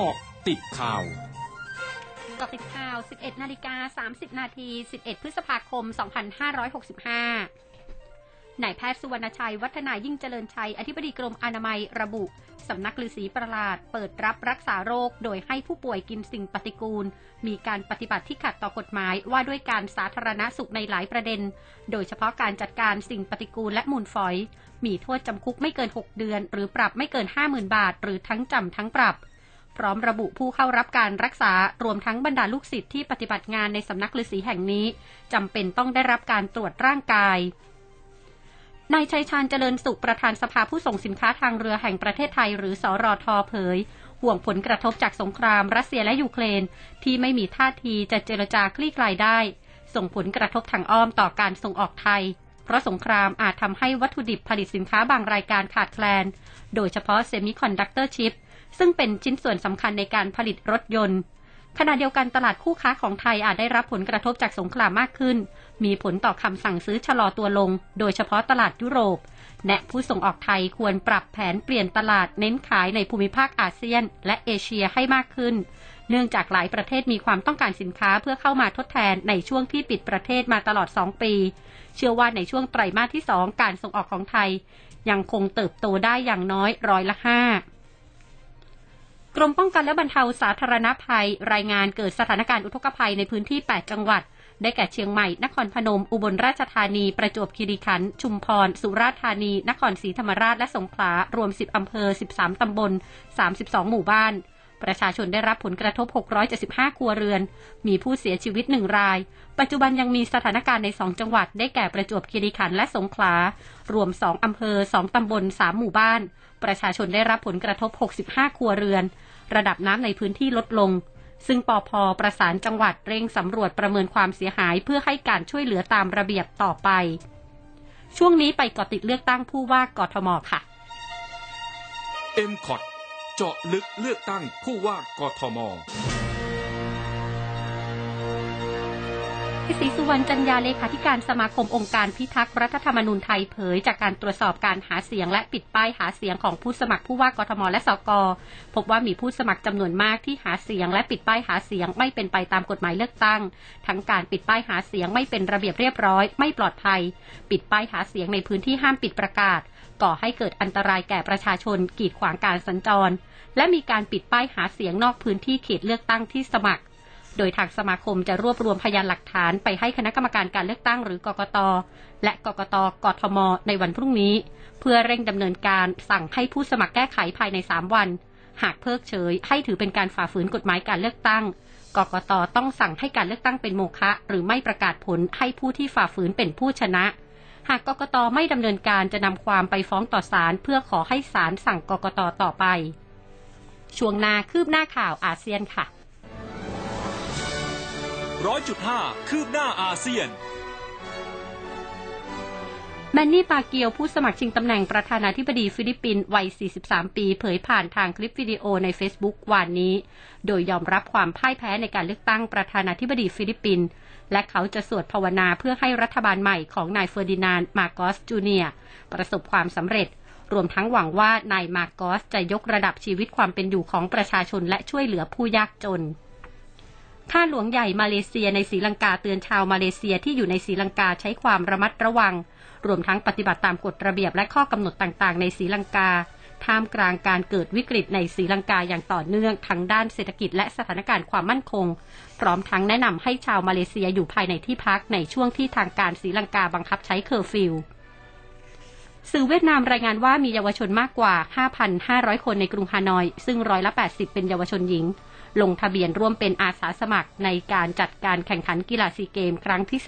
เกาะติดข่าวกาะติดข่าว 11 นาฬิกา 30 นาที 11 พฤษภาคม 2565นายแพทย์สุวรรณชัย วัฒนายิ่งเจริญชัย อธิบดีกรมอนามัยระบุ สำนักฤาษีประหลาด เปิดรับรักษาโรค โดยให้ผู้ป่วยกินสิ่งปฏิกูล มีการปฏิบัติที่ขัดต่อกฎหมายว่าด้วยการสาธารณสุขในหลายประเด็น โดยเฉพาะการจัดการสิ่งปฏิกูลและมูลฝอย มีโทษจำคุกไม่เกิน 6 เดือน หรือปรับไม่เกิน 50,000 บาท หรือทั้งจำทั้งปรับ พร้อมระบุผู้เข้ารับการรักษารวมทั้งบรรดาลูกศิษย์ที่ปฏิบัติงานในสำนักฤาษีแห่งนี้จำเป็นต้องได้รับการตรวจร่างกายนายชัยชาญเจริญสุขประธานสภาผู้ส่งสินค้าทางเรือแห่งประเทศไทย หรือสอรอทอเผย ห่วงผลกระทบจากสงครามรัสเซียและยูเครน ที่ไม่มีท่าทีจะเจรจาคลี่คลายได้ ส่งผลกระทบทางอ้อมต่อการส่งออกไทย เพราะสงครามอาจทำให้วัตถุดิบผลิตสินค้าบางรายการขาดแคลน โดยเฉพาะเซมิคอนดักเตอร์ชิป ซึ่งเป็นชิ้นส่วนสำคัญในการผลิตรถยนต์ ขณะเดียวกันตลาดคู่ค้าของไทยอาจได้รับผลกระทบจากสงครามมากขึ้น มีผลต่อคำสั่งซื้อชะลอตัวลง โดยเฉพาะตลาดยุโรปแนะผู้ส่งออกไทยควรปรับแผนเปลี่ยนตลาดเน้นขายในภูมิภาคอาเซียน และเอเชียให้มากขึ้น เนื่องจากหลายประเทศมีความต้องการสินค้าเพื่อเข้ามาทดแทนในช่วงที่ปิดประเทศมาตลอด 2 ปี เชื่อว่าในช่วงไตรมาสที่ 2 การส่งออกของไทย ยังคงเติบโตได้อย่างน้อยร้อยละห้า กรมป้องกันและบรรเทาสาธารณภัย รายงานเกิดสถานการณ์อุทกภัยในพื้นที่ 8 จังหวัด ได้แก่เชียงใหม่ นครพนม อุบลราชธานี ประจวบคีรีขันธ์ ชุมพร สุราษฎร์ธานี นครศรีธรรมราช และสงขลา รวม 10 อำเภอ 13 ตำบล 32 หมู่บ้าน ประชาชนได้รับผลกระทบ 675 ครัวเรือน มีผู้เสียชีวิต1ราย ปัจจุบันยังมีสถานการณ์ใน 2 จังหวัด ได้แก่ประจวบคีรีขันธ์และสงขลา รวม 2 อำเภอ 2 ตำบล 3 หมู่บ้าน ประชาชนได้รับผลกระทบ 65 ครัวเรือน ระดับน้ำในพื้นที่ลดลง ซึ่งปอพประสานจังหวัดเร่งสำรวจประเมินความเสียหายเพื่อให้การช่วยเหลือตามระเบียบต่อไป ช่วงนี้ไปกาะติดเลือกตั้งผู้ว่ากทมค่ะ m c o t จาะลึกเลือกตั้งผู้ว่ากทมศรีสุวรรณจันยาเลขาธิการสมาคมองค์การพิทักษ์รัฐธรรมนูญไทยเผย จากการตรวจสอบการหาเสียงและปิดป้ายหาเสียงของผู้สมัครผู้ว่ากทมและสกพบว่ามีผู้สมัครจำนวนมากที่หาเสียงและปิดป้ายหาเสียงไม่เป็นไปตามกฎหมายเลือกตั้ง ทั้งการปิดป้ายหาเสียงไม่เป็นระเบียบเรียบร้อย ไม่ปลอดภัย ปิดป้ายหาเสียงในพื้นที่ห้ามปิดประกาศ ก่อให้เกิดอันตรายแก่ประชาชนกีดขวางการสัญจร และมีการปิดป้ายหาเสียงนอกพื้นที่เขตเลือกตั้งที่สมัคร โดยทางสมาคมจะรวบรวมพยานหลักฐานไปให้คณะกรรมการการเลือกตั้งหรือกกต และกกตกทม ในวันพรุ่งนี้ เพื่อเร่งดำเนินการสั่งให้ผู้สมัครแก้ไขภายใน 3 วัน หากเพิกเฉย ให้ถือเป็นการฝ่าฝืนกฎหมายการเลือกตั้งกกตต้องสั่งให้การเลือกตั้งเป็นโมฆะหรือไม่ประกาศผลให้ผู้ที่ฝ่าฝืนเป็นผู้ชนะ หากกกตไม่ดำเนินการจะนำความไปฟ้องต่อศาลเพื่อขอให้ศาลสั่งกกตต่อไป ช่วงนาคืบหน้าข่าวอาเซียนค่ะร้อยจุดห้าคืบหน้าอาเซียน แมนนี่ปาเกียวผู้สมัครชิงตำแหน่งประธานาธิบดีฟิลิปปินส์วัย 43 ปี เผยผ่านทางคลิปวิดีโอใน Facebook วันนี้ โดยยอมรับความพ่ายแพ้ในการเลือกตั้งประธานาธิบดีฟิลิปปินส์และเขาจะสวดภาวนาเพื่อให้รัฐบาลใหม่ของนายเฟอร์ดินานมาโกสจูเนียประสบความสำเร็จ รวมทั้งหวังว่านายมาโกสจะยกระดับชีวิตความเป็นอยู่ของประชาชนและช่วยเหลือผู้ยากจน ข้าหลวงใหญ่มาเลเซียในศรีลังกาเตือนชาวมาเลเซียที่อยู่ในศรีลังกาใช้ความระมัดระวัง รวมทั้งปฏิบัติตามกฎระเบียบและข้อกำหนดต่างๆ ในศรีลังกา ท่ามกลางการเกิดวิกฤตในศรีลังกาอย่างต่อเนื่องทั้งด้านเศรษฐกิจและสถานการณ์ความมั่นคง พร้อมทั้งแนะนำให้ชาวมาเลเซียอยู่ภายในที่พักในช่วงที่ทางการศรีลังกาบังคับใช้เคอร์ฟิว สื่อเวียดนามรายงานว่ามีเยาวชนมากกว่า 5,500 คนในกรุงฮานอย ซึ่งร้อยละ 80 เป็นเยาวชนหญิง ลงทะเบียนร่วมเป็นอาสาสมัครในการจัดการแข่งขันกีฬาซีเกมส์ ครั้งที่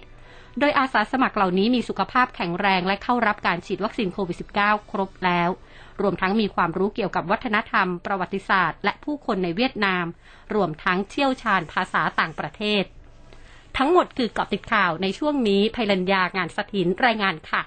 31 โดยอาสาสมัครเหล่านี้มีสุขภาพแข็งแรงและเข้ารับการฉีดวัคซีนโควิด -19 ครบแล้ว รวมทั้งมีความรู้เกี่ยวกับวัฒนธรรม ประวัติศาสตร์ และผู้คนในเวียดนาม รวมทั้งเชี่ยวชาญภาษาต่างประเทศ ทั้งหมดคือเกาะติดข่าวในช่วงนี้ภัยรัญญางานสถินรายงานค่ะ